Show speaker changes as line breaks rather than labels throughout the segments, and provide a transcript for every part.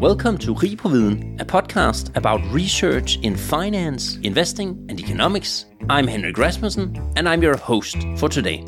Welcome to Rig på Viden, a podcast about research in finance, investing, and economics. I'm Henrik Rasmussen, and I'm your host for today.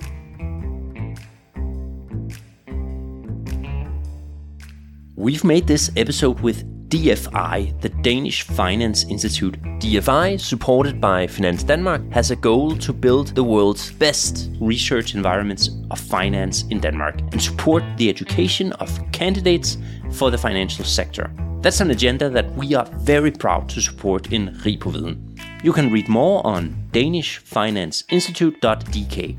We've made this episode with DFI, the Danish Finance Institute. DFI, supported by Finance Denmark, has a goal to build the world's best research environments of finance in Denmark and support the education of candidates for the financial sector. That's an agenda that we are very proud to support in Rig på Viden. You can read more on danishfinanceinstitute.dk.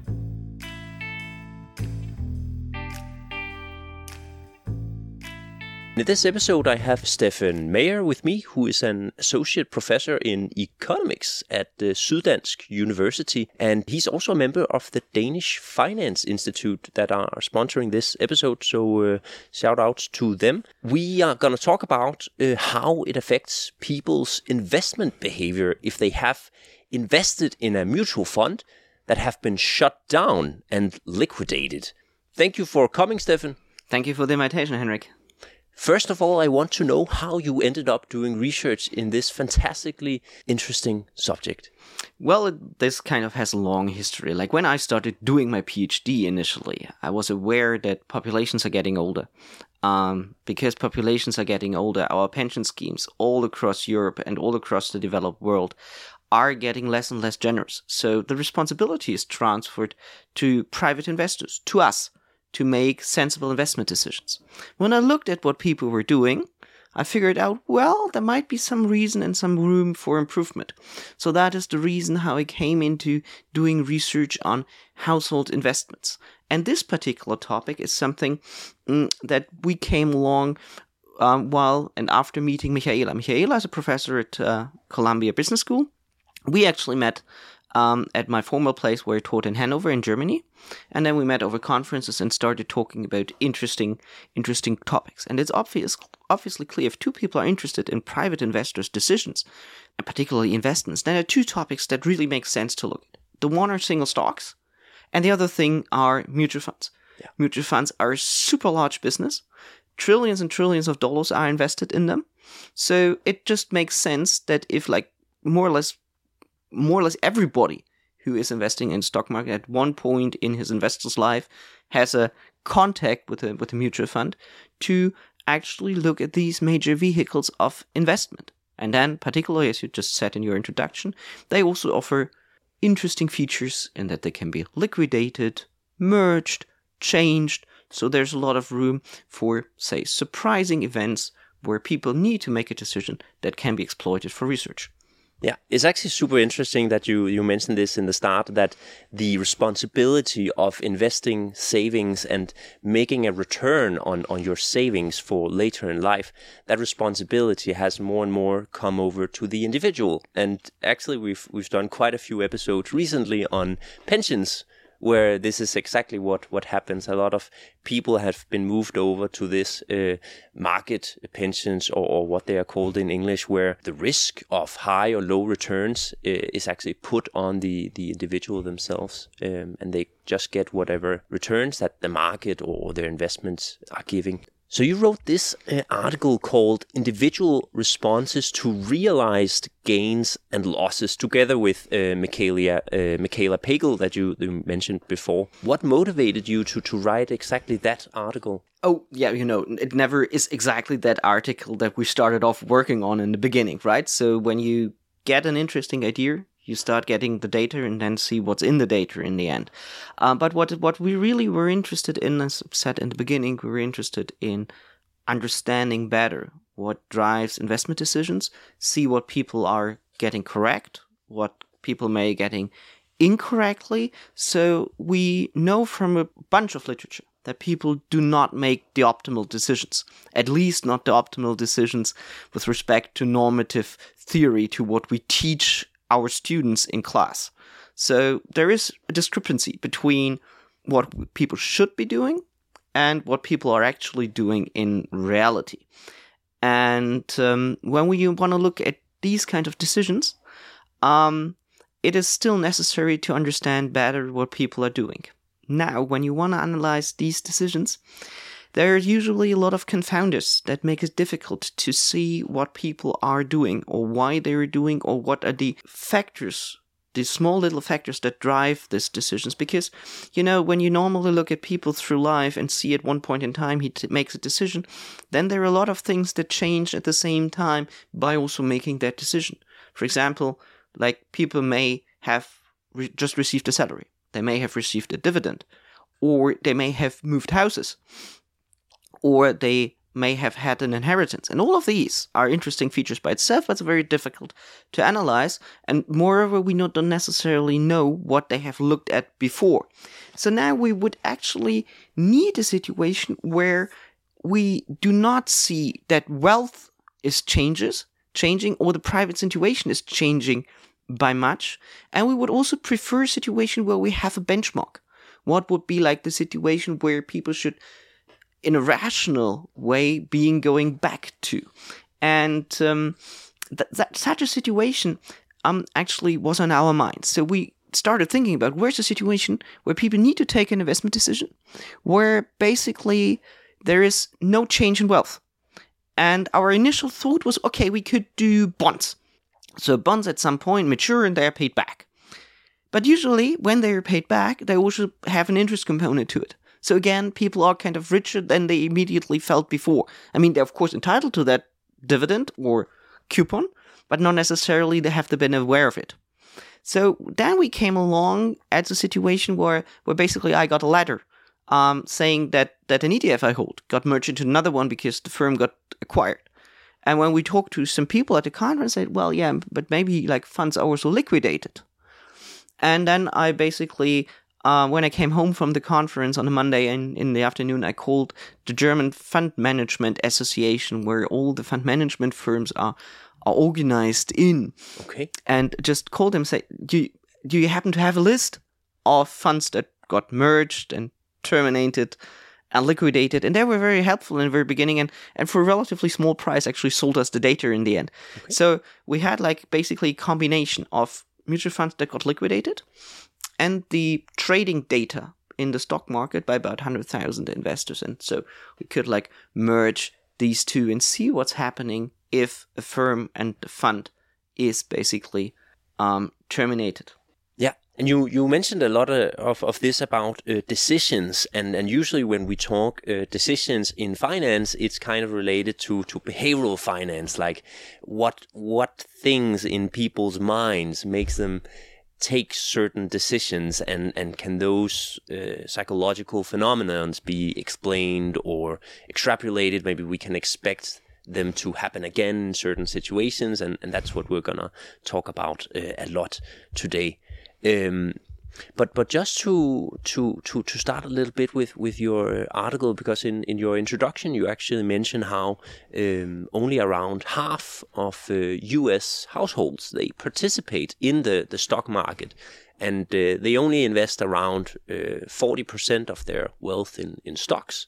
In this episode, I have Steffen Meyer with me, who is an associate professor in economics at the Syddansk University, and he's also a member of the Danish Finance Institute that are sponsoring this episode. So, uh, shout out to them. We are going to talk about uh, how it affects people's investment behavior if they have invested in a mutual fund that have been shut down and liquidated. Thank you for coming, Stefan.
Thank you for the invitation, Henrik.
First of all, I want to know how you ended up doing research in this fantastically interesting subject.
Well, this kind of has a long history. Like when I started doing my PhD initially, I was aware that populations are getting older. Um, because populations are getting older, our pension schemes all across Europe and all across the developed world are getting less and less generous. So the responsibility is transferred to private investors, to us to make sensible investment decisions. When I looked at what people were doing, I figured out, well, there might be some reason and some room for improvement. So that is the reason how I came into doing research on household investments. And this particular topic is something mm, that we came along um, while and after meeting Michaela. Michaela is a professor at uh, Columbia Business School. We actually met um, at my former place where I taught in Hanover in Germany. And then we met over conferences and started talking about interesting, interesting topics. And it's obvious, obviously clear if two people are interested in private investors' decisions, and particularly investments, then there are two topics that really make sense to look at. The one are single stocks, and the other thing are mutual funds. Yeah. Mutual funds are a super large business. Trillions and trillions of dollars are invested in them. So it just makes sense that if like more or less more or less everybody who is investing in stock market at one point in his investor's life has a contact with a with a mutual fund to actually look at these major vehicles of investment. And then, particularly as you just said in your introduction, they also offer interesting features in that they can be liquidated, merged, changed. So there's a lot of room for, say, surprising events where people need to make a decision that can be exploited for research.
Yeah, it's actually super interesting that you you mentioned this in the start that the responsibility of investing savings and making a return on on your savings for later in life that responsibility has more and more come over to the individual. And actually we've we've done quite a few episodes recently on pensions where this is exactly what what happens. A lot of people have been moved over to this uh, market pensions or, or, what they are called in English, where the risk of high or low returns uh, is actually put on the the individual themselves, um, and they just get whatever returns that the market or their investments are giving. So you wrote this uh, article called "Individual Responses to Realized Gains and Losses," together with uh, Michaela uh, Michaela Pagel that you, you, mentioned before. What motivated you to to write exactly that article?
Oh yeah, you know, it never is exactly that article that we started off working on in the beginning, right? So when you get an interesting idea, you start getting the data and then see what's in the data in the end. Uh, but what what we really were interested in, as said in the beginning, we were interested in understanding better what drives investment decisions, see what people are getting correct, what people may getting incorrectly. So we know from a bunch of literature that people do not make the optimal decisions, at least not the optimal decisions with respect to normative theory, to what we teach our students in class. So there is a discrepancy between what people should be doing and what people are actually doing in reality. And um, when we want to look at these kind of decisions, um, it is still necessary to understand better what people are doing. Now, when you want to analyze these decisions, there are usually a lot of confounders that make it difficult to see what people are doing or why they're doing or what are the factors the small little factors that drive these decisions. Because you know when you normally look at people through life and see at one point in time he t- makes a decision then there are a lot of things that change at the same time by also making that decision. For example like people may have re- just received a salary. They may have received a dividend. Or they may have moved houses or they may have had an inheritance. And all of these are interesting features by itself, but it's very difficult to analyze. And moreover, we don't necessarily know what they have looked at before. So now we would actually need a situation where we do not see that wealth is changes, changing, or the private situation is changing by much. And we would also prefer a situation where we have a benchmark. What would be like the situation where people should in a rational way being going back to. And um, th- that such a situation um, actually was on our minds. So we started thinking about where's a situation where people need to take an investment decision, where basically there is no change in wealth. And our initial thought was okay, we could do bonds. So bonds at some point mature and they are paid back. But usually, when they are paid back, they also have an interest component to it. So again, people are kind of richer than they immediately felt before. I mean, they're of course entitled to that dividend or coupon, but not necessarily they have to been aware of it. So then we came along at a situation where, where basically I got a letter um, saying that, that an ETF I hold got merged into another one because the firm got acquired. And when we talked to some people at the conference, said, well, yeah, but maybe like funds are also liquidated. And then I basically uh, when I came home from the conference on a Monday and in the afternoon, I called the German Fund Management Association, where all the fund management firms are are organized in.
Okay.
And just called them, say, do you, do you happen to have a list of funds that got merged and terminated and liquidated? And they were very helpful in the very beginning, and and for a relatively small price, actually sold us the data in the end. Okay. So we had like basically a combination of mutual funds that got liquidated and the trading data in the stock market by about 100,000 investors. And so we could like merge these two and see what's happening if a firm and the fund is basically um, terminated.
Yeah, and you, you mentioned a lot of, of, of this about uh, decisions, and, and usually when we talk uh, decisions in finance, it's kind of related to, to behavioral finance, like what what things in people's minds makes them take certain decisions and and can those uh, psychological phenomena be explained or extrapolated? Maybe we can expect them to happen again in certain situations and and that's what we're gonna talk about uh, a lot today. Um, but but just to to to to start a little bit with with your article because in in your introduction you actually mention how um, only around half of uh, U.S. households they participate in the the stock market. And uh, they only invest around uh, forty percent of their wealth in, in stocks.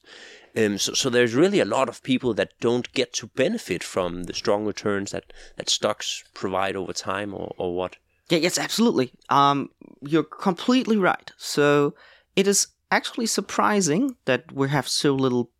Um, so, so there's really a lot of people that don't get to benefit from the strong returns that, that stocks provide over time, or, or what?
Yeah, yes, absolutely. Um, you're completely right. So it is actually surprising that we have so little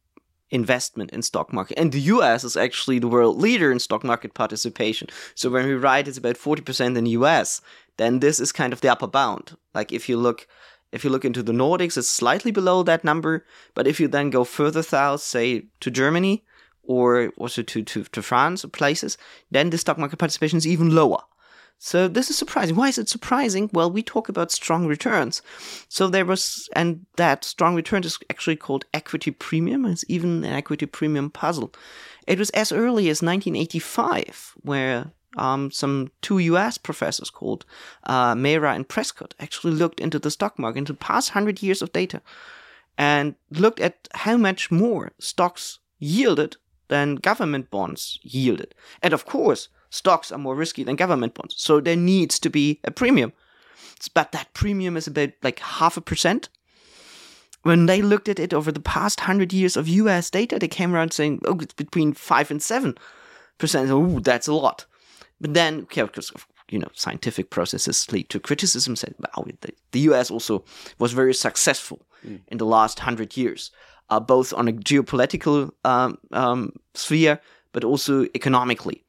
investment in stock market. And the US is actually the world leader in stock market participation. So when we write it's about 40% in the US, then this is kind of the upper bound. Like if you look if you look into the Nordics, it's slightly below that number. But if you then go further south, say to Germany or also to, to, to France or places, then the stock market participation is even lower. So this is surprising. Why is it surprising? Well, we talk about strong returns. So there was, and that strong return is actually called equity premium. It's even an equity premium puzzle. It was as early as 1985 where um, some two US professors called uh, Mehra and Prescott actually looked into the stock market, into the past 100 years of data, and looked at how much more stocks yielded than government bonds yielded. And of course, stocks are more risky than government bonds. So there needs to be a premium. But that premium is about like half a percent. When they looked at it over the past hundred years of US data, they came around saying, oh, it's between five and seven percent. Oh, that's a lot. But then, okay, because you know, scientific processes lead to criticism. Said, wow, the, the US also was very successful mm. in the last hundred years. uh, both on a geopolitical um, um, sphere, but also economically.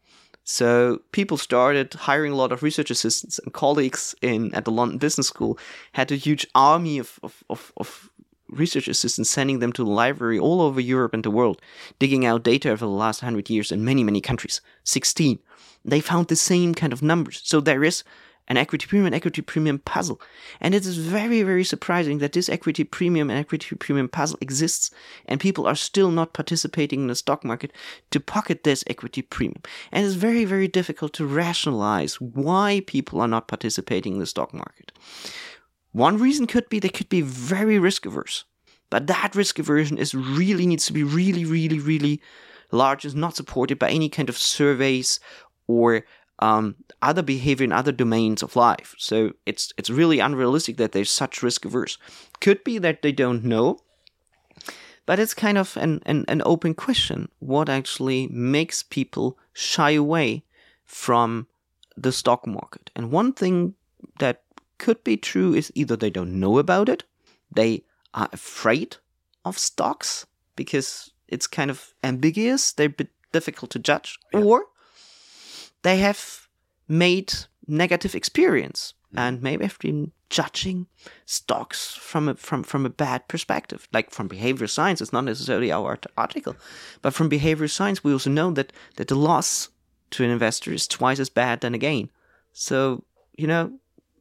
So people started hiring a lot of research assistants and colleagues in at the London Business School had a huge army of, of, of, of research assistants sending them to the library all over Europe and the world, digging out data over the last hundred years in many, many countries. 16. They found the same kind of numbers. So there is an equity premium and equity premium puzzle. And it is very, very surprising that this equity premium and equity premium puzzle exists and people are still not participating in the stock market to pocket this equity premium. And it's very, very difficult to rationalize why people are not participating in the stock market. One reason could be they could be very risk averse. But that risk aversion is really needs to be really, really, really large, is not supported by any kind of surveys or um, other behavior in other domains of life. So it's it's really unrealistic that they're such risk averse. Could be that they don't know, but it's kind of an, an, an open question. What actually makes people shy away from the stock market? And one thing that could be true is either they don't know about it, they are afraid of stocks because it's kind of ambiguous, they're a bit difficult to judge, yeah. or they have made negative experience mm. and maybe have been judging stocks from a from from a bad perspective like from behavioral science it's not necessarily our article but from behavioral science we also know that that the loss to an investor is twice as bad than a gain so you know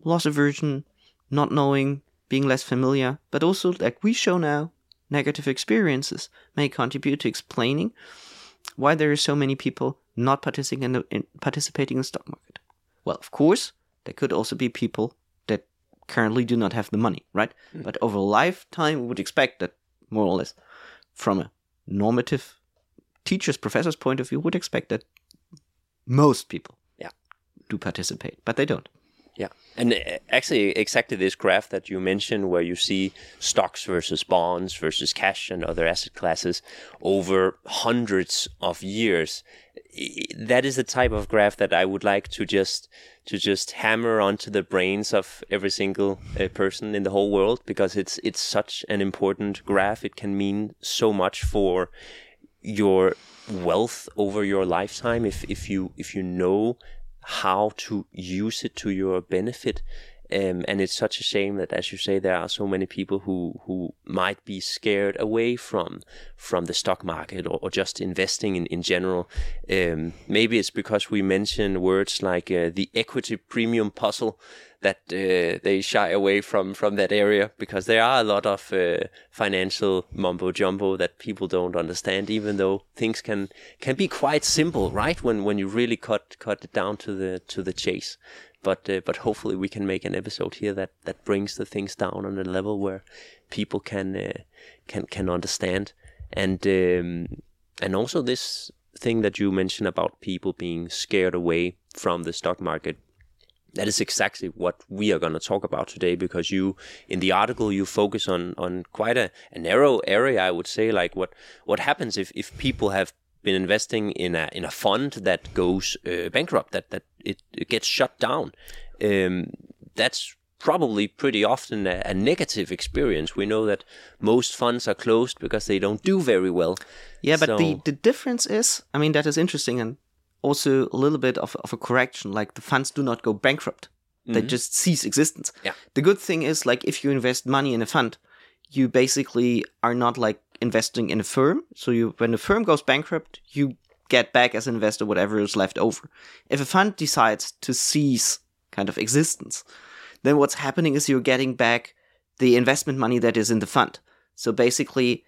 loss aversion not knowing being less familiar but also like we show now negative experiences may contribute to explaining why there are so many people not participating in, the, in participating in the stock market? Well, of course, there could also be people that currently do not have the money, right? Mm. But over a lifetime, we would expect that more or less, from a normative teacher's professor's point of view, would expect that most people
yeah.
do participate, but they don't.
Yeah, and uh, actually, exactly this graph that you mentioned, where you see stocks versus bonds versus cash and other asset classes over hundreds of years, that is the type of graph that I would like to just to just hammer onto the brains of every single uh, person in the whole world because it's it's such an important graph. It can mean so much for your wealth over your lifetime if if you if you know how to use it to your benefit. Um, and it's such a shame that, as you say, there are so many people who, who might be scared away from from the stock market or, or just investing in in general. Um, maybe it's because we mention words like uh, the equity premium puzzle that uh, they shy away from from that area because there are a lot of uh, financial mumbo jumbo that people don't understand even though things can can be quite simple right? When when you really cut cut it down to the to the chase. But uh, but hopefully we can make an episode here that that brings the things down on a level where people can uh, can can understand. And um, and also this thing that you mentioned about people being scared away from the stock market that is exactly what we are going to talk about today because you in the article you focus on on quite a, a narrow area i would say like what what happens if if people have been investing in a in a fund that goes uh, bankrupt that that it, it, gets shut down? Um, that's probably pretty often a, a, negative experience. We know that most funds are closed because they don't do very well.
Yeah but so, the the difference is i mean that is interesting and also a little bit of, of a correction like the funds do not go bankrupt. Mm-hmm. they just cease existence.
Yeah.
The good thing is like if you invest money in a fund you basically are not like investing in a firm. So you when the firm goes bankrupt you get back as an investor whatever is left over. If a fund decides to cease kind of existence then what's happening is you're getting back the investment money that is in the fund. So basically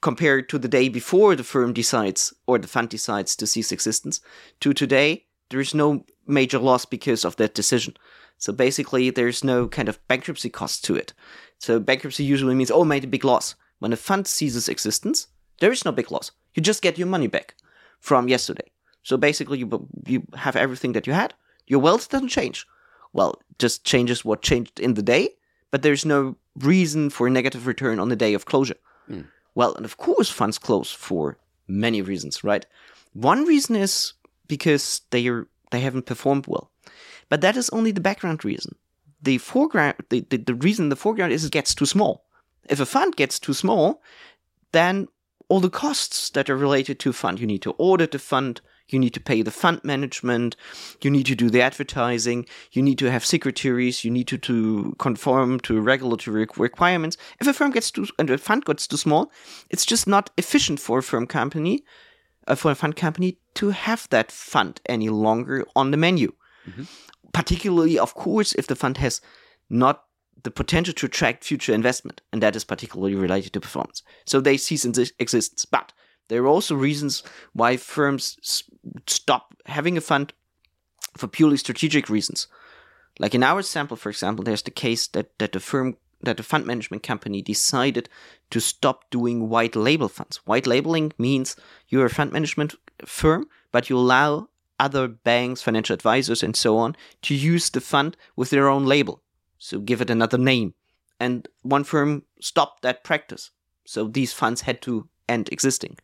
compared to the day before the firm decides or the fund decides to cease existence to today, there is no major loss because of that decision. So basically, there's no kind of bankruptcy cost to it. So bankruptcy usually means, oh, made a big loss. When a fund ceases existence, there is no big loss. You just get your money back from yesterday. So basically, you you have everything that you had. Your wealth doesn't change. Well, just changes what changed in the day, but there's no reason for a negative return on the day of closure. Mm. Well, and of course, funds close for many reasons, right? One reason is because they are they haven't performed well, but that is only the background reason. The foreground, the, the, the reason the foreground is it gets too small. If a fund gets too small, then all the costs that are related to fund. You need to audit the fund. You need to pay the fund management. You need to do the advertising. You need to have secretaries. You need to, to conform to regulatory requirements. If a firm gets too, and a fund gets too small, it's just not efficient for a firm company, uh, for a fund company to have that fund any longer on the menu. Mm-hmm. Particularly, of course, if the fund has not the potential to attract future investment, and that is particularly related to performance. So they cease existence. But there are also reasons why firms stop having a fund for purely strategic reasons. Like in our sample, for example, there's the case that, that the firm that the fund management company decided to stop doing white label funds. White labeling means you're a fund management firm, but you allow other banks, financial advisors, and so on to use the fund with their own label so give it another name. And one firm stopped that practice. So these funds had to end existing.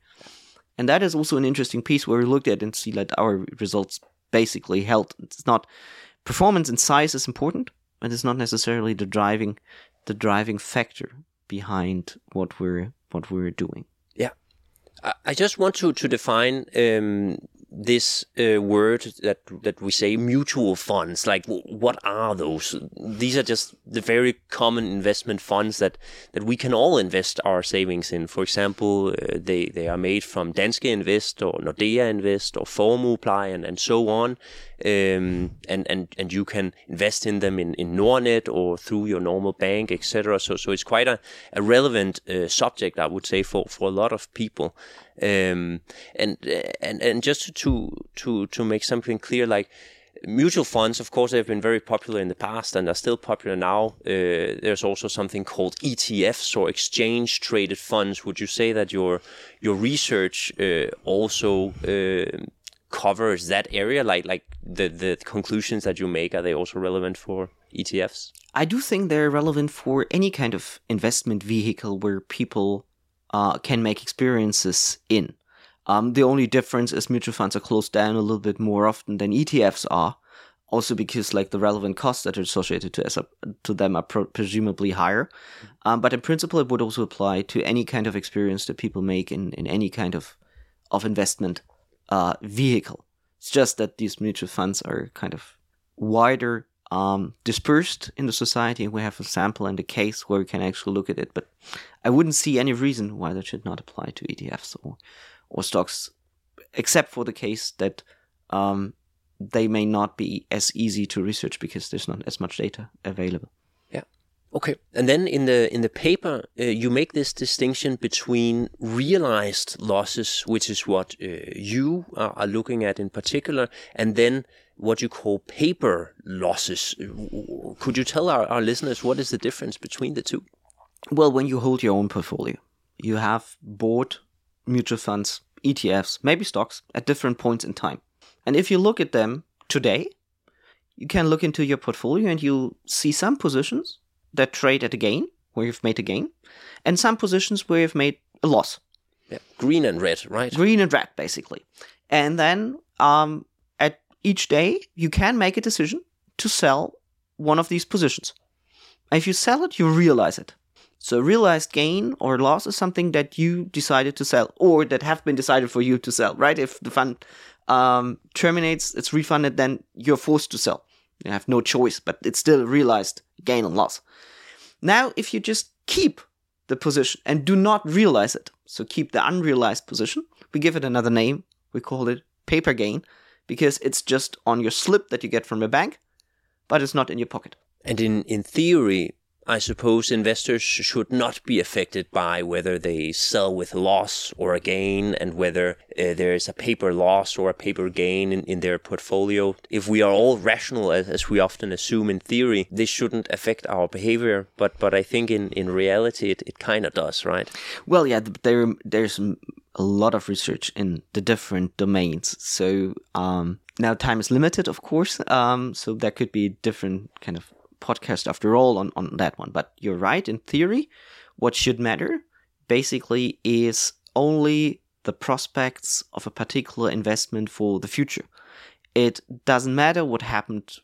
And that is also an interesting piece where we looked at and see that our results basically held. It's not performance and size is important, but it's not necessarily the driving the driving factor behind what we're what we're doing.
Yeah. I just want to to define um, this uh, word that that we say mutual funds. Like what are those? These are just the very common investment funds that that we can all invest our savings in. For example uh, they they are made from Danske Invest or Nordea Invest or Formuepleje and, and so on. Um, and and and you can invest in them in in or through your normal bank etc so so it's quite a, a relevant uh, subject I would say for for a lot of people. Um, and and and just to to to to make something clear, like mutual funds, of course, they've been very popular in the past and are still popular now. Uh, there's also something called ETFs or exchange traded funds. Would you say that your your research uh, also uh, covers that area? Like like the the conclusions that you make are they also relevant for ETFs?
I do think they're relevant for any kind of investment vehicle where people uh, can make experiences in. Um, the only difference is mutual funds are closed down a little bit more often than ETFs are. Also, because like the relevant costs that are associated to to them are pro- presumably higher, um, but in principle, it would also apply to any kind of experience that people make in, in any kind of of investment uh, vehicle. It's just that these mutual funds are kind of wider um, dispersed in the society. We have a sample and a case where we can actually look at it, but I wouldn't see any reason why that should not apply to ETFs or, or stocks, except for the case that um, they may not be as easy to research because there's not as much data available.
Yeah. Okay. And then in the in the paper, uh, you make this distinction between realized losses, which is what uh, you are, looking at in particular, and then what you call paper losses. Could you tell our, our listeners what is the difference between the two?
Well, when you hold your own portfolio, you have bought mutual funds, ETFs, maybe stocks at different points in time. And if you look at them today, you can look into your portfolio and you'll see some positions that trade at a gain, where you've made a gain, and some positions where you've made a loss.
Yeah. Green and red, right?
Green and red, basically. And then um, at each day you can make a decision to sell one of these positions. And if you sell it, you realize it. So realized gain or loss is something that you decided to sell or that have been decided for you to sell, right? If the fund um, terminates, it's refunded, then you're forced to sell. You have no choice, but it's still realized gain and loss. Now, if you just keep the position and do not realize it, so keep the unrealized position, we give it another name. We call it paper gain because it's just on your slip that you get from the bank, but it's not in your pocket.
And in, in theory, I suppose investors should not be affected by whether they sell with loss or a gain and whether uh, there is a paper loss or a paper gain in, in their portfolio. If we are all rational, as, as we often assume in theory, this shouldn't affect our behavior. But but I think in, in reality, it, it kind of does, right?
Well, yeah, there there's a lot of research in the different domains. So um, now time is limited, of course. Um, so there could be different kind of podcast after all on, on that one. But you're right. In theory, what should matter basically is only the prospects of a particular investment for the future. It doesn't matter what happened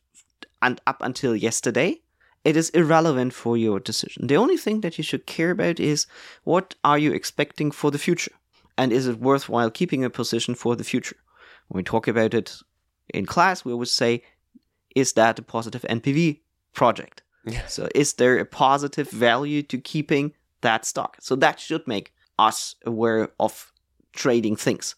and up until yesterday, it is irrelevant for your decision. The only thing that you should care about is what are you expecting for the future? And is it worthwhile keeping a position for the future? When we talk about it in class, we always say, is that a positive NPV project?
Yeah.
So is there a positive value to keeping that stock? So that should make us aware of trading things.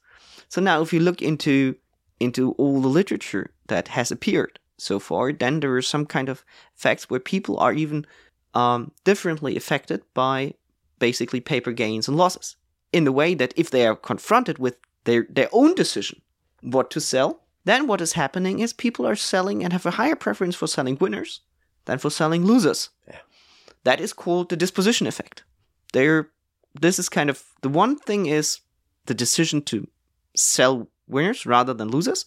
So now if you look into into all the literature that has appeared so far, then there are some kind of facts where people are even um, differently affected by basically paper gains and losses. In the way that if they are confronted with their, their own decision what to sell, then what is happening is people are selling and have a higher preference for selling winners than for selling losers.
Yeah.
That is called the disposition effect. They're, this is kind of the one thing is the decision to sell winners rather than losers.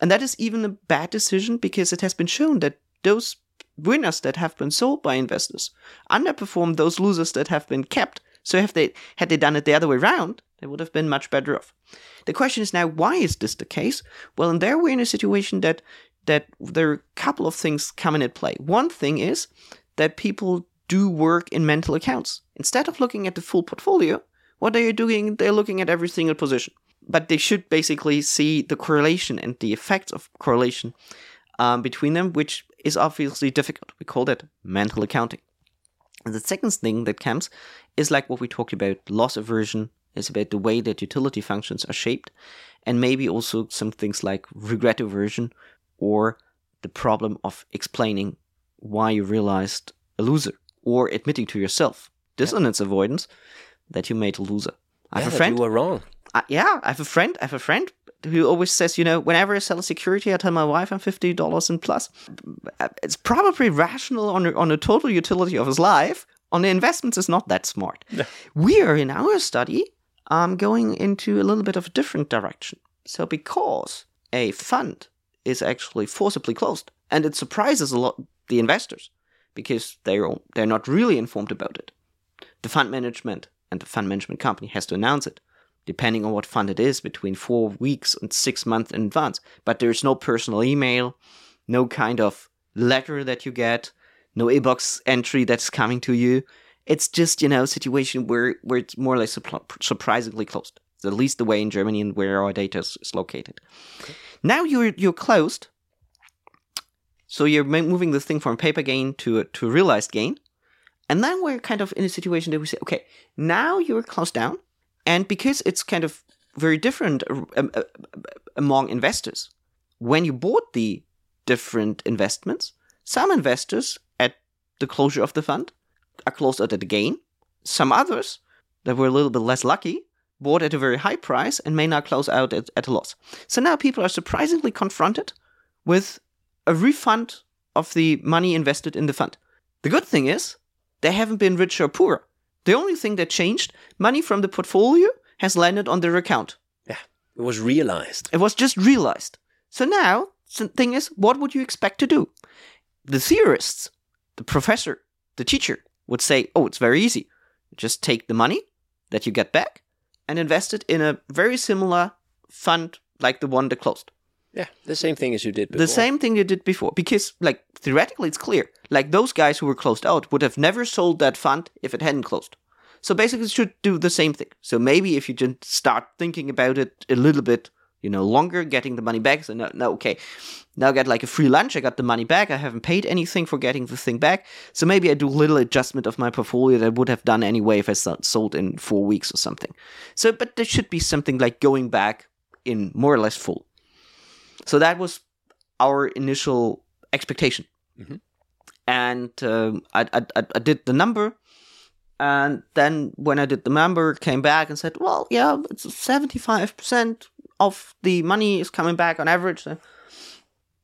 And that is even a bad decision because it has been shown that those winners that have been sold by investors underperform those losers that have been kept. So if they had they done it the other way around, they would have been much better off. The question is now, why is this the case? Well, in there we're in a situation that that there are a couple of things coming at play. One thing is that people do work in mental accounts. Instead of looking at the full portfolio, what are doing, they're looking at every single position. But they should basically see the correlation and the effects of correlation um, between them, which is obviously difficult. We call that mental accounting. And the second thing that comes is like what we talked about loss aversion, is about the way that utility functions are shaped, and maybe also some things like regret aversion or the problem of explaining why you realized a loser or admitting to yourself dissonance avoidance that you made a loser. I
Yeah,
have a friend.
You were wrong.
Uh, yeah, I have a friend. I have a friend who always says, you know, whenever I sell a security, I tell my wife I'm fifty dollars and plus. It's probably rational on on the total utility of his life. On the investments, is not that smart. we are in our study um, going into a little bit of a different direction. So because a fund is actually forcibly closed, and it surprises a lot the investors because they're they're not really informed about it. The fund management and the fund management company has to announce it depending on what fund it is, between four weeks and six months in advance. But there's no personal email, no kind of letter that you get, no inbox entry that's coming to you. It's just, you know, a situation where, where it's more or less surprisingly closed. At least the way in Germany and where our data is, located. Now you're you're closed. So you're moving this thing from paper gain to a, to realized gain. And then we're kind of in a situation that we say, okay, now you're closed down. And because it's kind of very different uh, um, uh, among investors, when you bought the different investments, some investors at the closure of the fund are closed out at a gain. Some others that were a little bit less lucky bought at a very high price and may now close out at, at a loss. So now people are surprisingly confronted with a refund of the money invested in the fund. The good thing is they haven't been richer or poorer. The only thing that changed, money from the portfolio has landed on their account.
Yeah, it was realized.
It was just realized. So now, the thing is, what would you expect to do? The theorists, the professor, the teacher would say, oh, it's very easy. Just take the money that you get back and invest it in a very similar fund like the one that closed.
Yeah, the same thing as you did before.
The same thing you did before. Because, like, theoretically, it's clear. Like, those guys who were closed out would have never sold that fund if it hadn't closed. So basically, it should do the same thing. So maybe if you just start thinking about it a little bit, you know, longer, getting the money back. So now, now okay, now I got like a free lunch. I got the money back. I haven't paid anything for getting the thing back. So maybe I do a little adjustment of my portfolio that I would have done anyway if I sold in four weeks or something. So, but there should be something like going back in more or less full. So that was our initial expectation.
Mhm.
And um, I, I, I I did the number. And then when I did the number, came back and said, well, yeah, it's 75% of the money is coming back on average. So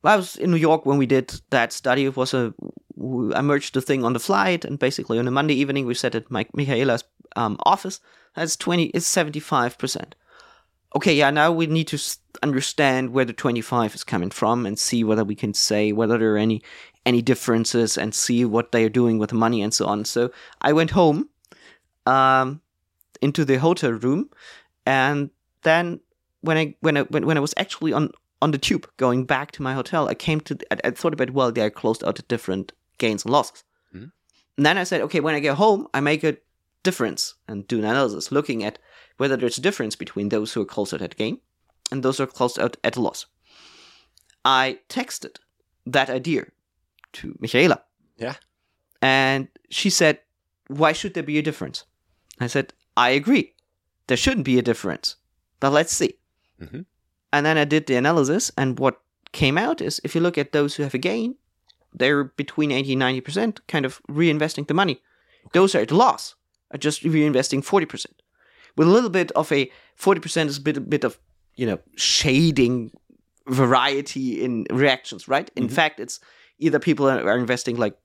I was in New York when we did that study. It was a, I merged the thing on the flight and basically on a Monday evening, we sat at Mike, Michaela's um, office. That's 20, it's 75% okay, yeah, now we need to understand where the 25 is coming from and see whether we can say whether there are any any differences and see what they are doing with the money and so on. So I went home um, into the hotel room, and then when I when I when, when I was actually on on the tube going back to my hotel, I came to I, I thought about well, they are closed out at different gains and losses. Hmm. And then I said, okay, when I get home, I make a difference and do an analysis looking at whether there's a difference between those who are closed out at gain and those who are closed out at a loss. I texted that idea to Michaela
Yeah.
and she said, Why should there be a difference? I said, I agree. There shouldn't be a difference. But let's see.
Mhm.
And then I did the analysis, and what came out is if you look at those who have a gain, they're between 80 and 90% kind of reinvesting the money. Those are at a loss are just reinvesting 40%. With a little bit of a 40% is a bit, a bit of, you know, shading variety in reactions, right? In fact, it's either people are investing like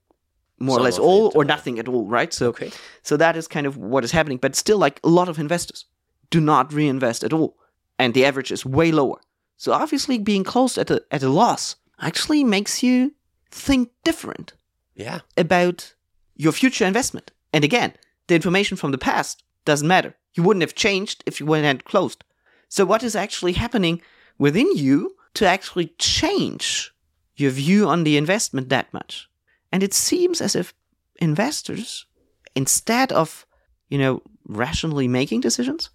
more
Some
or less all
it,
or
or-
nothing at all, right? So
Okay.
so that is kind of what is happening. But still, like a lot of investors do not reinvest at all, and the average is way lower. So obviously, being closed at a at a loss actually makes you think different
Yeah.
about your future investment. And again, the information from the past doesn't matter. You wouldn't have changed if you went closed. So what is actually happening within you to actually change your view on the investment that much? And it seems as if investors, instead of, you know, rationally making decisions,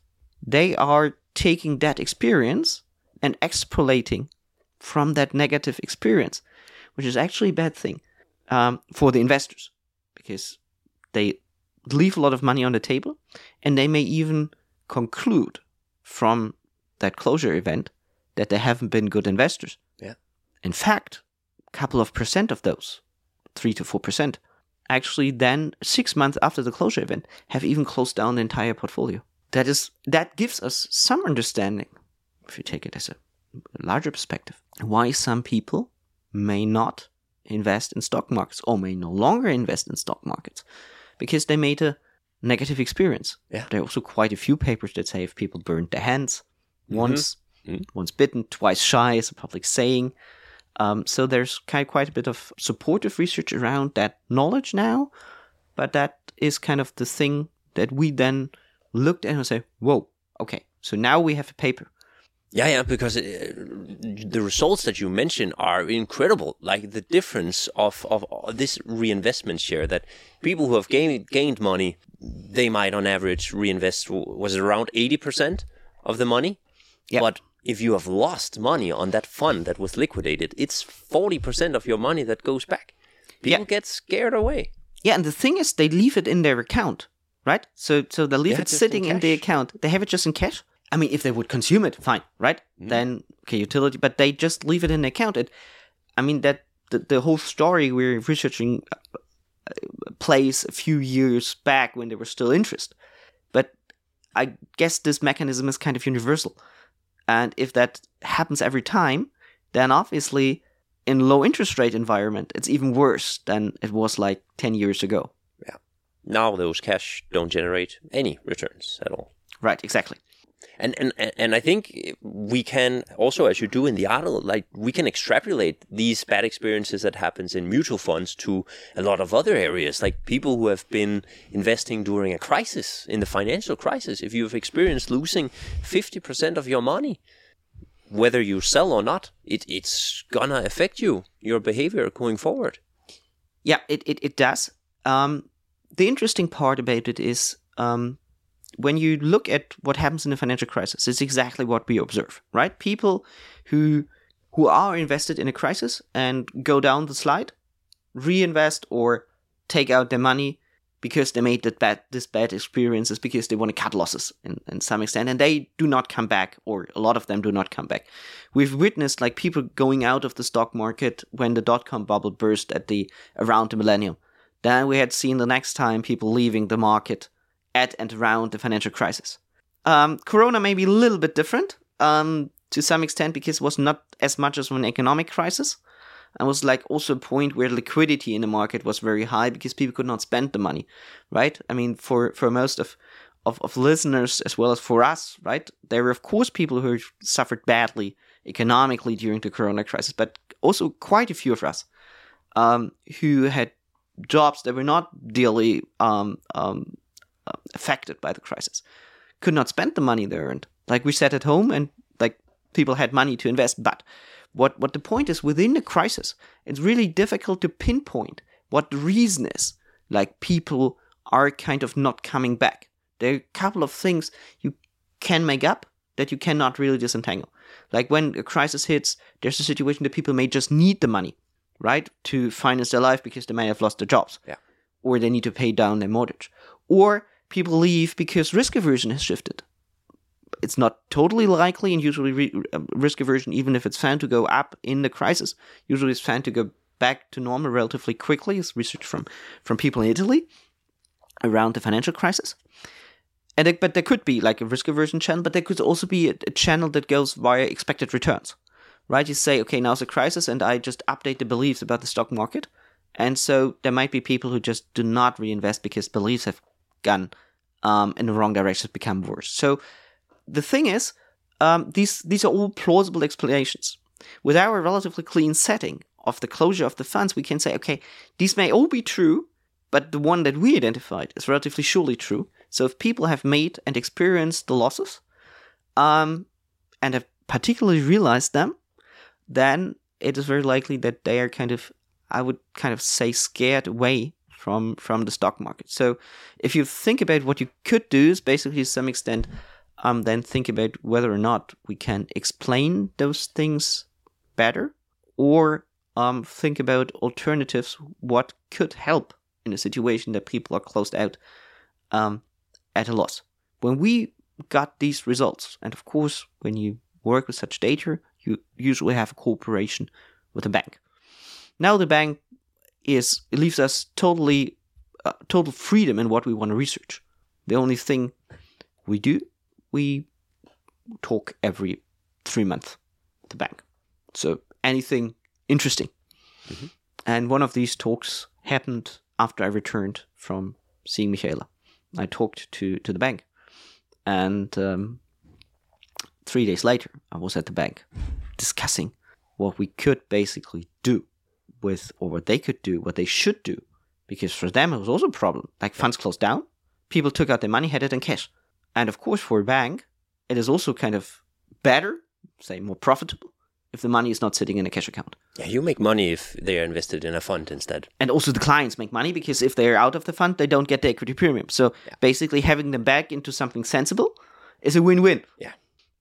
they are taking that experience and extrapolating from that negative experience, which is actually a bad thing um, for the investors because they leave a lot of money on the table and they may even conclude from that closure event that they haven't been good investors.
Yeah.
In fact, a couple of percent of those, three to four percent, actually then six months after the closure event have even closed down the entire portfolio. That is that gives us some understanding, if you take it as a larger perspective, why some people may not invest in stock markets or may no longer invest in stock markets because they made a negative experience.
Yeah.
There are also quite a few papers that say if people burned their hands once,
Mhm.
once bitten, twice shy is a public saying. Um, so there's kind of quite a bit of supportive research around that knowledge now, but that is kind of the thing that we then looked at and say, "Whoa, okay, so now we have a paper."
Yeah, yeah, because uh, the results that you mentioned are incredible. Like the difference of, of this reinvestment share that people who have gained gained money, they might on average reinvest was it around eighty percent of the money.
Yeah.
But if you have lost money on that fund that was liquidated, it's forty percent of your money that goes back. People
Yeah.
get scared away.
Yeah, and the thing is, they leave it in their account, right? So, so they leave
Yeah,
it sitting
in
in, the account. They have it just in cash. I mean, if they would consume it, fine, right?
Mm.
Then okay, utility. But they just leave it in the account. It, I mean, that the, the whole story we're researching uh, uh, plays a few years back when there was still interest. But I guess this mechanism is kind of universal, and if that happens every time, then obviously in low interest rate environment, it's even worse than it was like ten years ago.
Now those cash don't generate any returns at all.
Right, exactly.
And, and and I think we can also, as you do in the article, like we can extrapolate these bad experiences that happens in mutual funds to a lot of other areas, like people who have been investing during a crisis, in the financial crisis. If you've experienced losing fifty percent of your money, whether you sell or not, it, it's gonna affect you, your behavior going forward.
Yeah, it, it, it does. Um, the interesting part about it is um, when you look at what happens in a financial crisis, it's exactly what we observe, right? People who who are invested in a crisis and go down the slide, reinvest or take out their money because they made that bad this bad experiences because they want to cut losses in, in some extent and they do not come back or a lot of them do not come back we've witnessed like people going out of the stock market when the dot-com bubble burst at the around the millennium then we had seen the next time people leaving the market at and around the financial crisis um, corona may be a little bit different um, to some extent because it was not as much as an economic crisis and was like also a point where liquidity in the market was very high because people could not spend the money, right? I mean, for for most of of, of listeners as well as for us, right? There were of course people who suffered badly economically during the Corona crisis, but also quite a few of us um, who had jobs that were not dearly um, um, uh, affected by the crisis, could not spend the money they earned. Like we sat at home and like people had money to invest, but what what the point is within the crisis, it's really difficult to pinpoint what the reason is. Like people are kind of not coming back. There are a couple of things you can make up that you cannot really disentangle. Like when a crisis hits, there's a situation that people may just need the money, right, to finance their life because they may have lost their jobs.
Yeah.
Or they need to pay down their mortgage. Or people leave because risk aversion has shifted. It's not totally likely, and usually re- uh, risk aversion, even if it's found to go up in the crisis, usually it's found to go back to normal relatively quickly. It's research from from people in Italy around the financial crisis. And it, but there could be like a risk aversion channel, but there could also be a, a channel that goes via expected returns, right? You say, okay, now's a crisis, and I just update the beliefs about the stock market, and so there might be people who just do not reinvest because beliefs have gone um, in the wrong direction, become worse. So the thing is, um, these these are all plausible explanations. With our relatively clean setting of the closure of the funds, we can say, okay, these may all be true, but the one that we identified is relatively surely true. So if people have made and experienced the losses, um, and have particularly realized them, then it is very likely that they are kind of, I would kind of say, scared away from from the stock market. So if you think about what you could do, is basically to some extent, um, then think about whether or not we can explain those things better, or um, think about alternatives. What could help in a situation that people are closed out um, at a loss. When we got these results, and of course, when you work with such data, you usually have a cooperation with a bank. Now the bank is it leaves us totally uh, total freedom in what we want to research. The only thing we do, we talk every three months with the bank. So anything interesting. Mm-hmm. And one of these talks happened after I returned from seeing Michaela. I talked to, to the bank. And um, three days later, I was at the bank discussing what we could basically do with, or what they could do, what they should do. Because for them, it was also a problem. Like funds closed down, people took out their money, had it in cash. And of course, for a bank, it is also kind of better, say more profitable, if the money is not sitting in a cash account.
Yeah, you make money if they are invested in a fund instead.
And also the clients make money because if they're out of the fund, they don't get the equity premium. So yeah. basically having them back into something sensible is a win-win.
Yeah.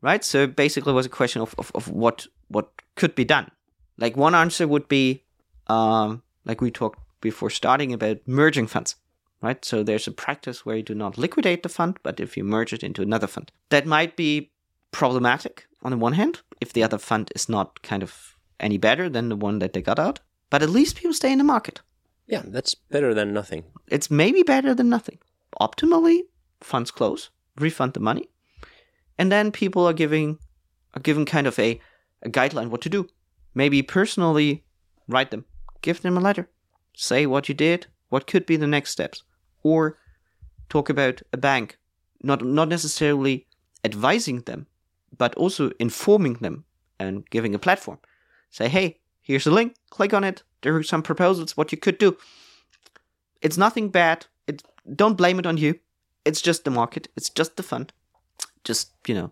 Right? So basically it was a question of, of, of what what could be done. Like one answer would be um, like we talked before starting about merging funds. Right? So there's a practice where you do not liquidate the fund, but if you merge it into another fund. That might be problematic on the one hand, if the other fund is not kind of any better than the one that they got out. But at least people stay in the market.
Yeah, that's better than nothing.
It's maybe better than nothing. Optimally, funds close, refund the money, and then people are giving are given kind of a, a guideline what to do. Maybe personally write them, give them a letter, say what you did, what could be the next steps, or talk about a bank, not not necessarily advising them, but also informing them and giving a platform. Say, hey, here's a link, click on it. There are some proposals what you could do. It's nothing bad. It don't blame it on you. It's just the market. It's just the fund. Just you know,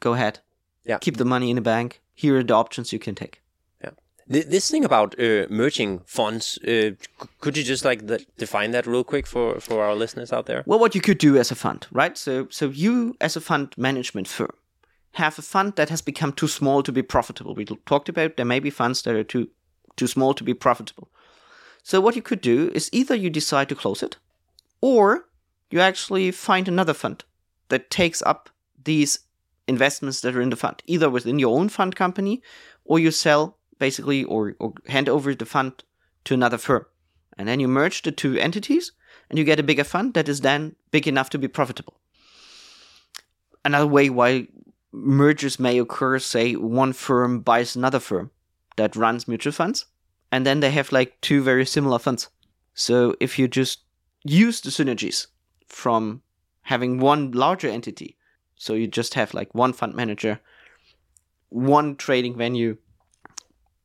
go ahead.
Yeah.
Keep the money in the bank. Here are the options you can take.
Yeah. This thing about uh, merging funds, uh, could you just like the, define that real quick for for our listeners out there?
Well, what you could do as a fund, right? So so you as a fund management firm, have a fund that has become too small to be profitable. We talked about there may be funds that are too too small to be profitable. So what you could do is either you decide to close it, or you actually find another fund that takes up these investments that are in the fund, either within your own fund company, or you sell basically or, or hand over the fund to another firm. And then you merge the two entities and you get a bigger fund that is then big enough to be profitable. Another way why mergers may occur, say one firm buys another firm that runs mutual funds, and then they have like two very similar funds. So if you just use the synergies from having one larger entity, so you just have like one fund manager, one trading venue,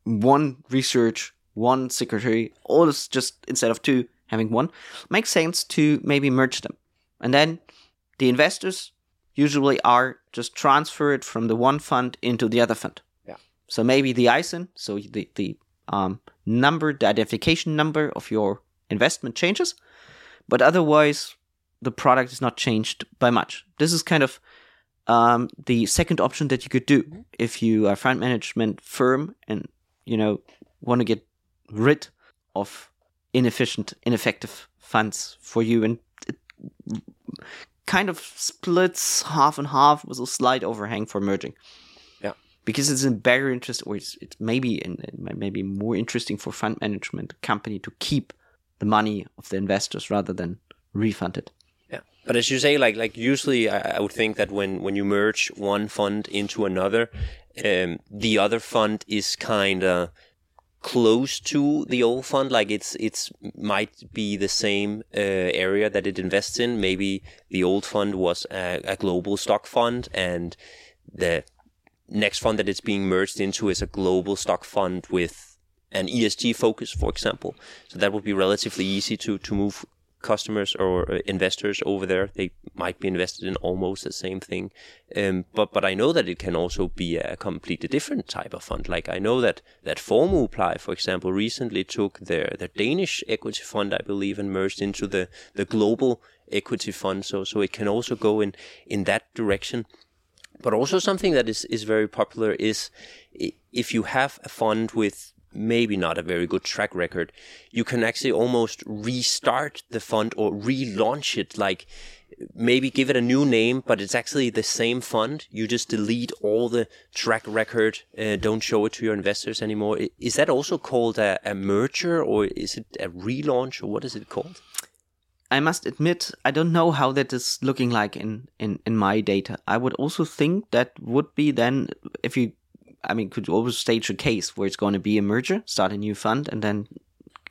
one research, one secretary, all this just instead of two having one, makes sense to maybe merge them. And then the investors usually are just transfer it from the one fund into the other fund.
Yeah.
So maybe the ISIN, so the the um, number, the identification number of your investment changes, but otherwise the product is not changed by much. This is kind of um, the second option that you could do if you are fund management firm and you know want to get rid of inefficient, ineffective funds for you, and it kind of splits half and half with a slight overhang for merging.
Yeah,
because it's in better interest, or it's, it's maybe in, maybe more interesting for fund management company to keep the money of the investors rather than refund it.
But as you say, like like usually, I, I would think that when when you merge one fund into another, um, the other fund is kind of close to the old fund. Like it's it's might be the same uh, area that it invests in. Maybe the old fund was a, a, global stock fund and the next fund that it's being merged into is a global stock fund with an ESG focus for example. So that would be relatively easy to to move customers or uh, investors over there. They might be invested in almost the same thing. Um, but but I know that it can also be a completely different type of fund. Like I know that that Formuepleje, for example, recently took their their Danish equity fund, I believe, and merged into the the global equity fund. So so it can also go in in that direction. But also something that is is very popular is if you have a fund with maybe not a very good track record, you can actually almost restart the fund or relaunch it. Like maybe give it a new name, but it's actually the same fund. You just delete all the track record, uh, don't show it to your investors anymore. Is that also called a, a merger or is it a relaunch or what is it called?
I must admit, I don't know how that is looking like in, in, in my data. I would also think that would be then, if you I mean, could you always stage a case where it's going to be a merger, start a new fund, and then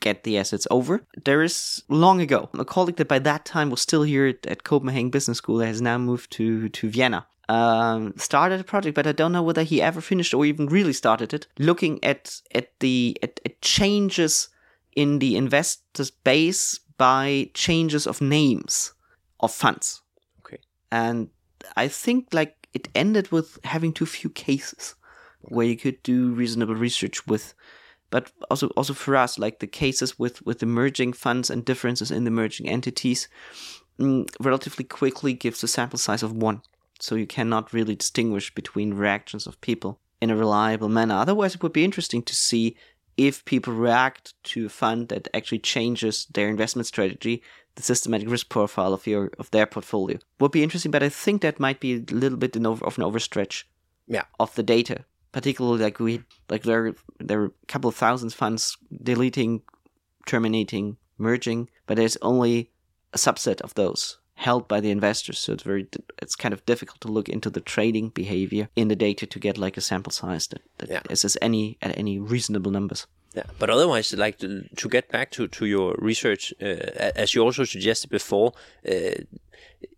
get the assets over. There is long ago a colleague that by that time was still here at, at Copenhagen Business School that has now moved to to Vienna. Um, started a project, but I don't know whether he ever finished or even really started it. Looking at at the at, at changes in the investors base by changes of names of funds.
Okay,
and I think like it ended with having too few cases where you could do reasonable research with. But also also for us like the cases with with emerging funds and differences in the merging entities mm, relatively quickly gives a sample size of one. So you cannot really distinguish between reactions of people in a reliable manner. Otherwise it would be interesting to see if people react to a fund that actually changes their investment strategy the systematic risk profile of your of their portfolio. Would be interesting but i think that might be a little bit of an overstretch
yeah.
of the data particularly like we like there there are a couple of thousands funds deleting, terminating, merging, but there's only a subset of those held by the investors. So it's very it's kind of difficult to look into the trading behavior in the data to get like a sample size that, that yeah. is any at any reasonable numbers.
Yeah, but otherwise, like to, to get back to, to your research, uh, as you also suggested before, uh,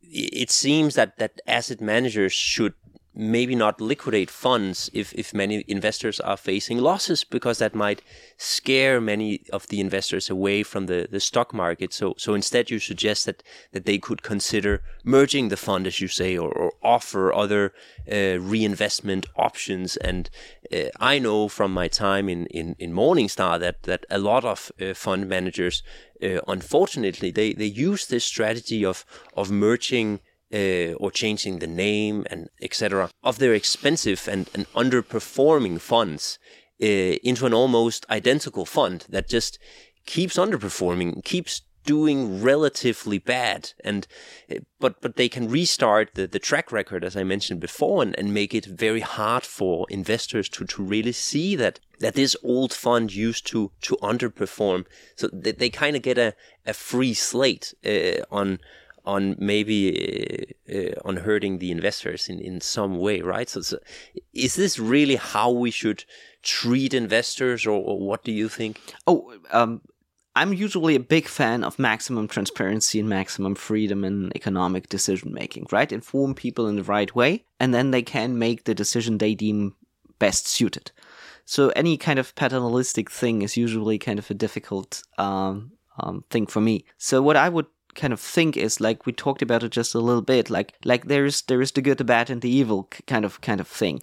it seems that, that asset managers should maybe not liquidate funds if, if many investors are facing losses because that might scare many of the investors away from the, the stock market. So so instead you suggest that, that they could consider merging the fund as you say or, or offer other uh, reinvestment options and uh, I know from my time in, in, in Morningstar that, that a lot of uh, fund managers uh, unfortunately they, they use this strategy of of merging uh, or changing the name and etc. of their expensive and, and underperforming funds uh, into an almost identical fund that just keeps underperforming, keeps doing relatively bad and uh, but but they can restart the, the track record as I mentioned before and, and make it very hard for investors to, to really see that that this old fund used to to underperform so they, they kind of get a, a free slate uh, on on maybe uh, uh, on hurting the investors in, in some way, right? So, so, is this really how we should treat investors, or, or what do you think?
Oh, um, I'm usually a big fan of maximum transparency and maximum freedom in economic decision making, right? Inform people in the right way, and then they can make the decision they deem best suited. So any kind of paternalistic thing is usually kind of a difficult um, um, thing for me. So what I would kind of think is like we talked about it just a little bit like like there's there is the good the bad and the evil kind of kind of thing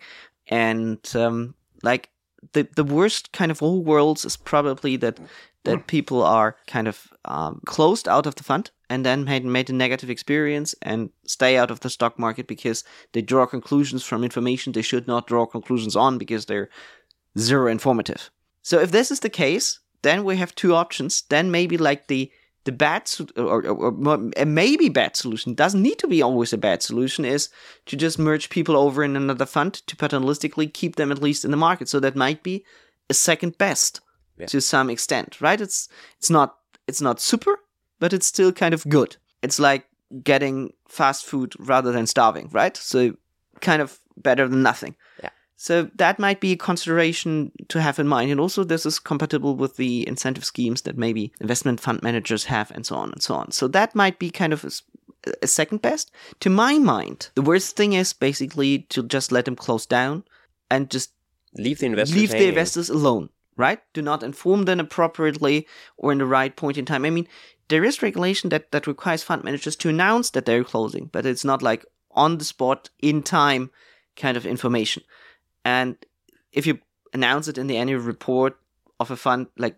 and um like the the worst kind of all worlds is probably that that people are kind of um, closed out of the fund and then made made a negative experience and stay out of the stock market because they draw conclusions from information they should not draw conclusions on because they're zero informative. So if this is the case, then we have two options. Then maybe like the the bad or, or, or a maybe bad solution doesn't need to be always a bad solution is to just merge people over in another fund to paternalistically keep them at least in the market. So that might be a second best
Yeah.
to some extent, right? It's it's not it's not super, but it's still kind of good. It's like getting fast food rather than starving, right? So kind of better than nothing.
Yeah.
So that might be a consideration to have in mind. And also this is compatible with the incentive schemes that maybe investment fund managers have and so on and so on. So that might be kind of a second best. To my mind, the worst thing is basically to just let them close down and just
Leave the investors
leave the investors alone, right? Do not inform them appropriately or in the right point in time. I mean, there is regulation that, that requires fund managers to announce that they're closing, but it's not like on the spot, in time kind of information. And if you announce it in the annual report of a fund, like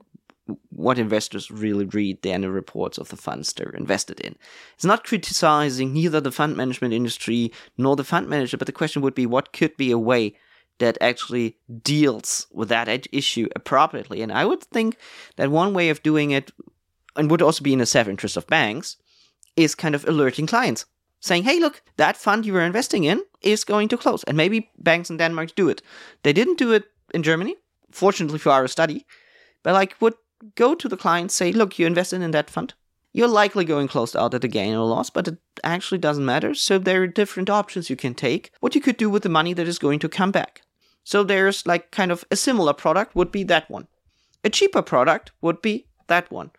what investors really read the annual reports of the funds they're invested in. It's not criticizing neither the fund management industry nor the fund manager, but the question would be what could be a way that actually deals with that issue appropriately. And I would think that one way of doing it, and would also be in the self interest of banks, is kind of alerting clients, saying, hey, look, that fund you were investing in is going to close. And maybe banks in Denmark do it. They didn't do it in Germany, fortunately for our study, but like would go to the client, say, look, you invested in that fund. You're likely going closed out at a gain or loss, but it actually doesn't matter. So there are different options you can take. What you could do with the money that is going to come back. So there's like kind of a similar product would be that one. A cheaper product would be that one.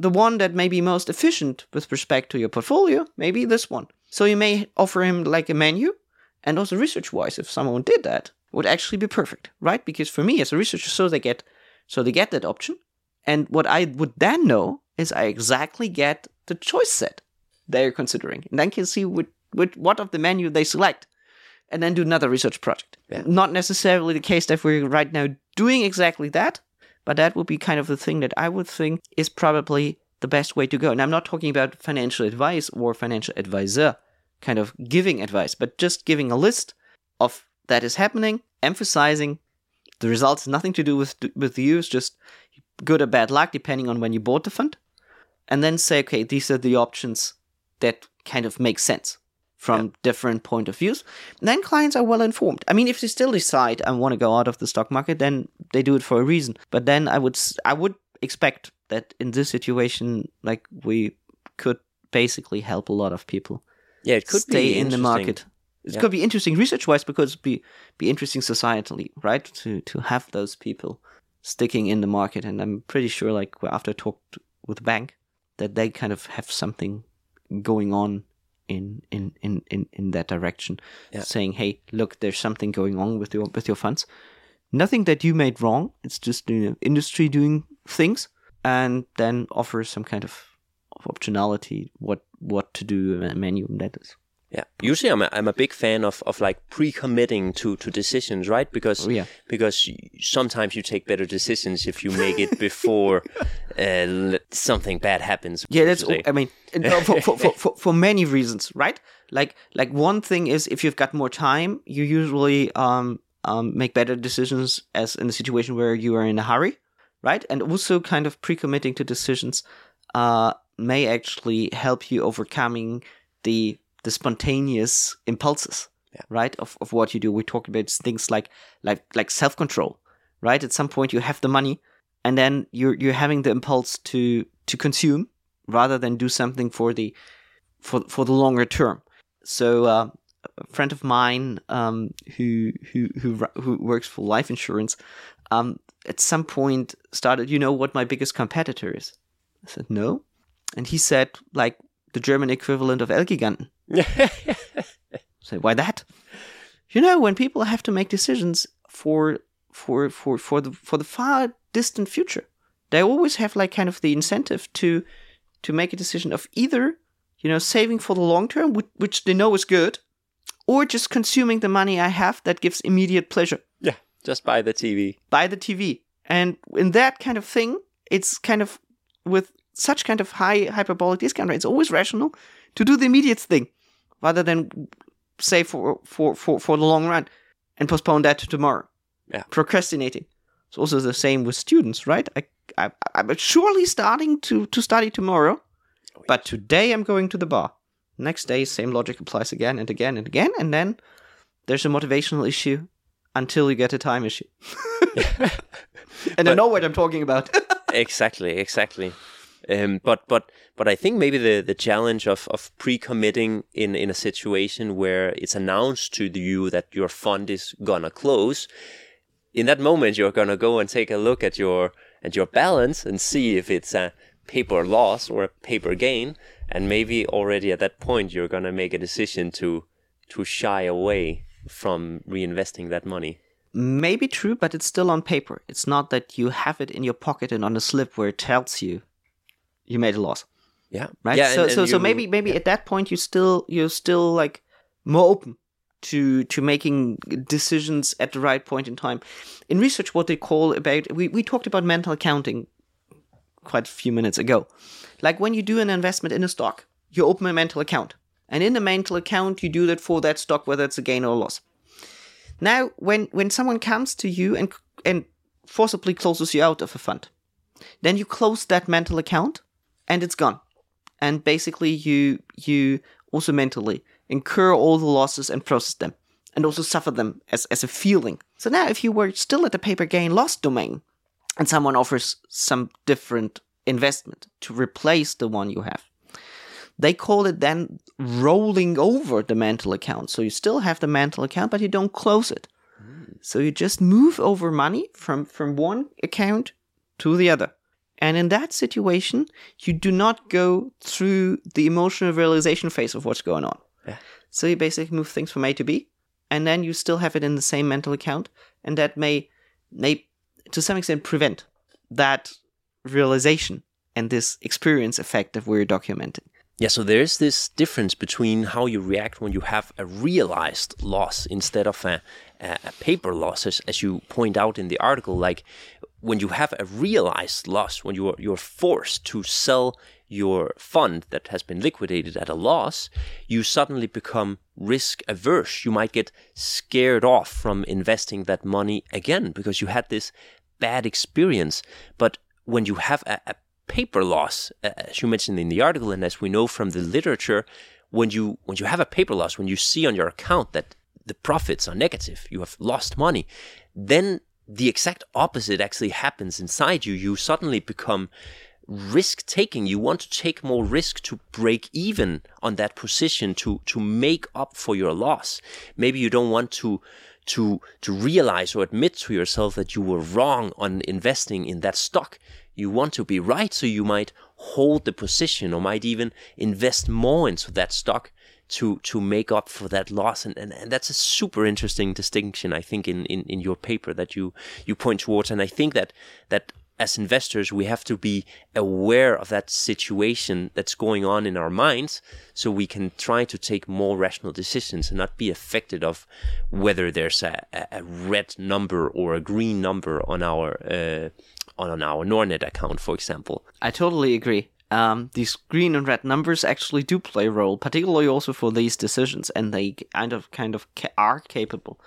The one that may be most efficient with respect to your portfolio, maybe this one. So you may offer him like a menu, and also research wise, if someone did that, would actually be perfect, right? Because for me as a researcher, so they get so they get that option. And what I would then know is I exactly get the choice set they're considering. And then can see what, what, what of the menu they select and then do another research project.
Yeah.
Not necessarily the case that we're right now doing exactly that, but that would be kind of the thing that I would think is probably the best way to go. And I'm not talking about financial advice or financial advisor kind of giving advice, but just giving a list of that is happening, emphasizing the results nothing to do with with you, it's just good or bad luck depending on when you bought the fund. And then say, okay, these are the options that kind of make sense from different point of views. then clients are well informed. I mean, if they still decide I want to go out of the stock market, then they do it for a reason. But then I would I would expect that in this situation, like we could basically help a lot of people
Yeah, it could
stay
be
in the market. It
Yeah.
could be interesting research wise because it'd be be interesting societally, right? To to have those people sticking in the market. And I'm pretty sure like after I talked with the bank that they kind of have something going on in in in in, in that direction.
Yeah.
Saying, Hey, look, there's something going on with your with your funds. Nothing that you made wrong. It's just the industry doing things and then offer some kind of, of optionality what what to do in a menu that is.
Yeah. Usually, I'm a, I'm a big fan of, of like pre-committing to, to decisions, right? Because
Oh, yeah.
because sometimes you take better decisions if you make it before uh, something bad happens.
Yeah, that's.
say.
I mean, for, for, for, for, for many reasons, right? Like like one thing is if you've got more time, you usually um um make better decisions as in a situation where you are in a hurry, right? And also kind of pre-committing to decisions uh may actually help you overcoming the the spontaneous impulses,
Yeah.
right? Of of what you do. We talk about things like like like self control, right? At some point, you have the money, and then you're you're having the impulse to to consume rather than do something for the for for the longer term. So uh, a friend of mine um, who who who who works for life insurance um, at some point started. You know what my biggest competitor is? I said no, and he said like the German equivalent of Elgiganten. Say why that? You know when people have to make decisions for for for for the for the far distant future, they always have like kind of the incentive to to make a decision of either you know saving for the long term, which, which they know is good, or just consuming the money I have that gives immediate pleasure.
Just buy the TV.
buy the TV. And in that kind of thing, it's kind of with such kind of high hyperbolic discount rate, it's always rational to do the immediate thing rather than say for for for, for the long run and postpone that to tomorrow.
Yeah.
Procrastinating. It's also the same with students, right? I, I I'm surely starting to to study tomorrow, oh, but today I'm going to the bar. Next day, same logic applies again and again and again, and then there's a motivational issue until you get a time issue. and I know what I'm talking about.
exactly, exactly. Um, but but but I think maybe the, the challenge of, of pre-committing in, in a situation where it's announced to you that your fund is gonna close, in that moment you're gonna go and take a look at your at your balance and see if it's a paper loss or a paper gain, and maybe already at that point you're gonna make a decision to to shy away from reinvesting that money.
Maybe true, but it's still on paper. It's not that you have it in your pocket and on a slip where it tells you you made a loss,
Yeah,
right?
Yeah,
so
and-
so
and
so
you-
maybe maybe at that point you still you're still like more open to to making decisions at the right point in time. In research, what they call about we we talked about mental accounting quite a few minutes ago. Like when you do an investment in a stock, you open a mental account. And in the mental account, you do that for that stock, whether it's a gain or a loss. Now, when, when someone comes to you and, and forcibly closes you out of a fund, then you close that mental account and it's gone. And basically, you, you also mentally incur all the losses and process them and also suffer them as, as a feeling. So now, if you were still at the paper gain loss domain, and someone offers some different investment to replace the one you have. They call it then rolling over the mental account. So you still have the mental account, but you don't close it. So you just move over money from, from one account to the other. And in that situation, you do not go through the emotional realization phase of what's going on.
Yeah.
So you basically move things from A to B, and then you still have it in the same mental account, and that may, may to some extent prevent that realization and this experience effect that we're documenting.
Yeah, so there's this difference between how you react when you have a realized loss instead of a, a, paper loss, as, as you point out in the article. Like when you have a realized loss, when you are, you're forced to sell your fund that has been liquidated at a loss, you suddenly become risk averse. You might get scared off from investing that money again because you had this bad experience. But when you have a, a paper loss, uh, as you mentioned in the article, and as we know from the literature, when you when you have a paper loss, when you see on your account that the profits are negative, you have lost money, then the exact opposite actually happens inside you. You suddenly become risk taking. You want to take more risk to break even on that position to to make up for your loss. Maybe you don't want to to to realize or admit to yourself that you were wrong on investing in that stock. You want to be right, so you might hold the position or might even invest more into that stock to to make up for that loss. And, and, and that's a super interesting distinction, I think, in, in, in your paper that you you point towards. And I think that that as investors, we have to be aware of that situation that's going on in our minds so we can try to take more rational decisions and not be affected of whether there's a, a red number or a green number on our uh, on our Nordnet account, for example.
I totally agree. Um, these green and red numbers actually do play a role, particularly also for these decisions, and they kind of kind of ca- are capable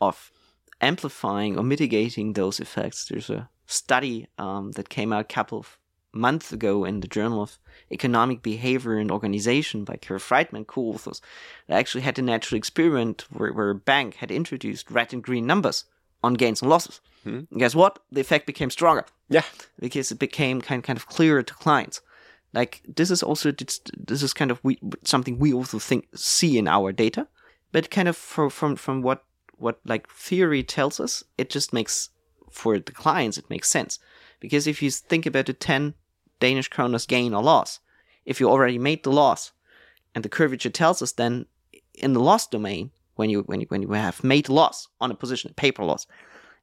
of amplifying or mitigating those effects. There's a study um, that came out a couple of months ago in the Journal of Economic Behavior and Organization by Kerr Friedman, co-authors, that actually had a natural experiment where, where a bank had introduced red and green numbers on gains and losses. Hmm. And guess what? The effect became stronger
Yeah.
because it became kind kind of clearer to clients. Like this is also this is kind of we, something we also think see in our data, but kind of for, from from what what like theory tells us, it just makes for the clients it makes sense because if you think about a ten Danish kroners gain or loss, if you already made the loss, and the curvature tells us then in the loss domain when you when you when you have made loss on a position, a paper loss,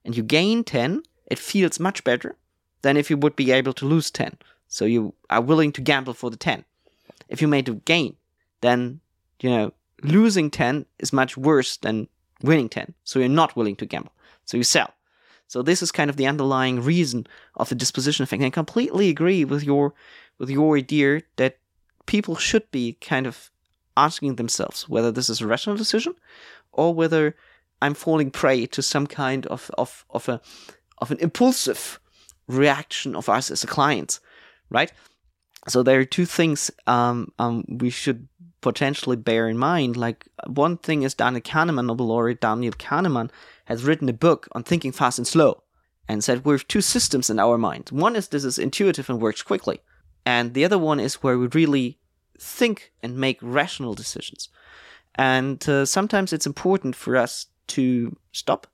and you gain ten, it feels much better than if you would be able to lose 10. So you are willing to gamble for the 10. If you made a gain, then, you know, losing 10 is much worse than winning 10. So you're not willing to gamble. So you sell. So this is kind of the underlying reason of the disposition effect. And I completely agree with your with your idea that people should be kind of asking themselves whether this is a rational decision or whether I'm falling prey to some kind of of, of a of an impulsive reaction of us as a client, right? So there are two things um, um, we should potentially bear in mind. Like one thing is Daniel Kahneman, Nobel laureate Daniel Kahneman, has written a book on thinking fast and slow, and said we have two systems in our mind. One is this is intuitive and works quickly, and the other one is where we really think and make rational decisions. And uh, sometimes it's important for us to stop,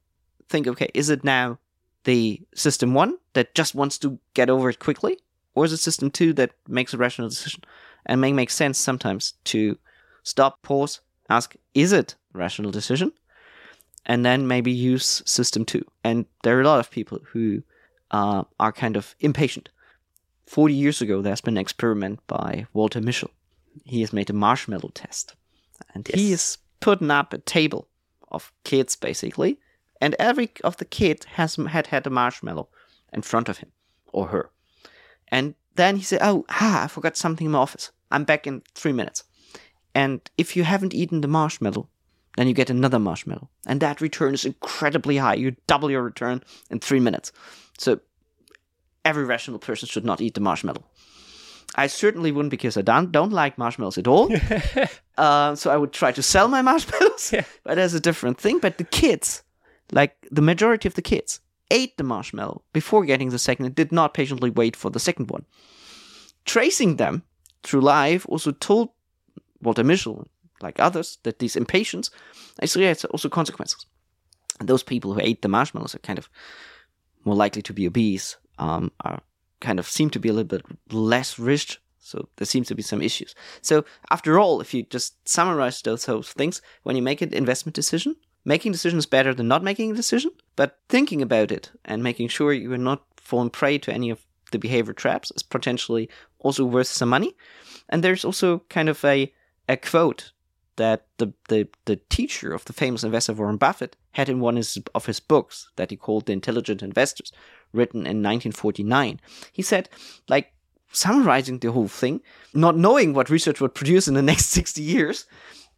think, okay, is it now the system one that just wants to get over it quickly? Or is it system two that makes a rational decision? And may make sense sometimes to stop, pause, ask, is it rational decision? And then maybe use system two. And there are a lot of people who uh, are kind of impatient. 40 years ago, there's been an experiment by Walter Mischel. He has made a marshmallow test. And yes. he is putting up a table of kids, basically and every of the kids has had had a marshmallow in front of him or her. And then he said, "Oh, ah, I forgot something in my office. I'm back in three minutes." And if you haven't eaten the marshmallow, then you get another marshmallow, and that return is incredibly high. You double your return in three minutes. So every rational person should not eat the marshmallow. I certainly wouldn't because I don't don't like marshmallows at all. uh, so I would try to sell my marshmallows, yeah. but that's a different thing. But the kids, like the majority of the kids ate the marshmallow before getting the second and did not patiently wait for the second one. Tracing them through life also told Walter Mischel, like others, that these impatience actually has also consequences. And those people who ate the marshmallows are kind of more likely to be obese, um, are kind of seem to be a little bit less rich. So there seems to be some issues. So after all, if you just summarize those, whole things, when you make an investment decision, making decisions better than not making a decision, but thinking about it and making sure you are not falling prey to any of the behavior traps is potentially also worth some money. And there's also kind of a, a quote that the, the, the teacher of the famous investor Warren Buffett had in one of his books that he called The Intelligent Investors, written in 1949. He said, like, summarizing the whole thing, not knowing what research would produce in the next 60 years,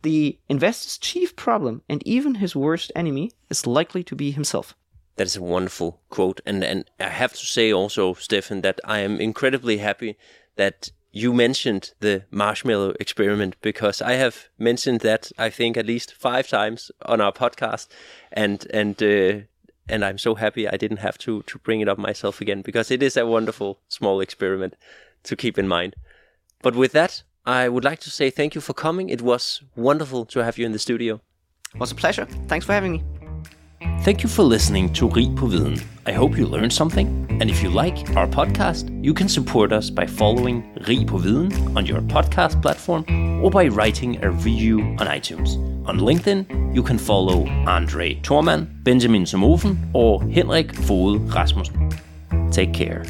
the investor's chief problem and even his worst enemy is likely to be himself.
That is a wonderful quote. And, and I have to say also, Steffen, that I am incredibly happy that you mentioned the marshmallow experiment because I have mentioned that I think at least five times on our podcast, and and uh, and I'm so happy I didn't have to to bring it up myself again because it is a wonderful small experiment to keep in mind. But with that, I would like to say thank you for coming. It was wonderful to have you in the studio.
It was a pleasure. Thanks for having me.
Thank you for listening to Rig på Viden. I hope you learned something. And if you like our podcast, you can support us by following Rig på Viden on your podcast platform or by writing a review on iTunes. On LinkedIn, you can follow Andre Thormann, Benjamin Somofen or Henrik Fode Rasmussen. Take care.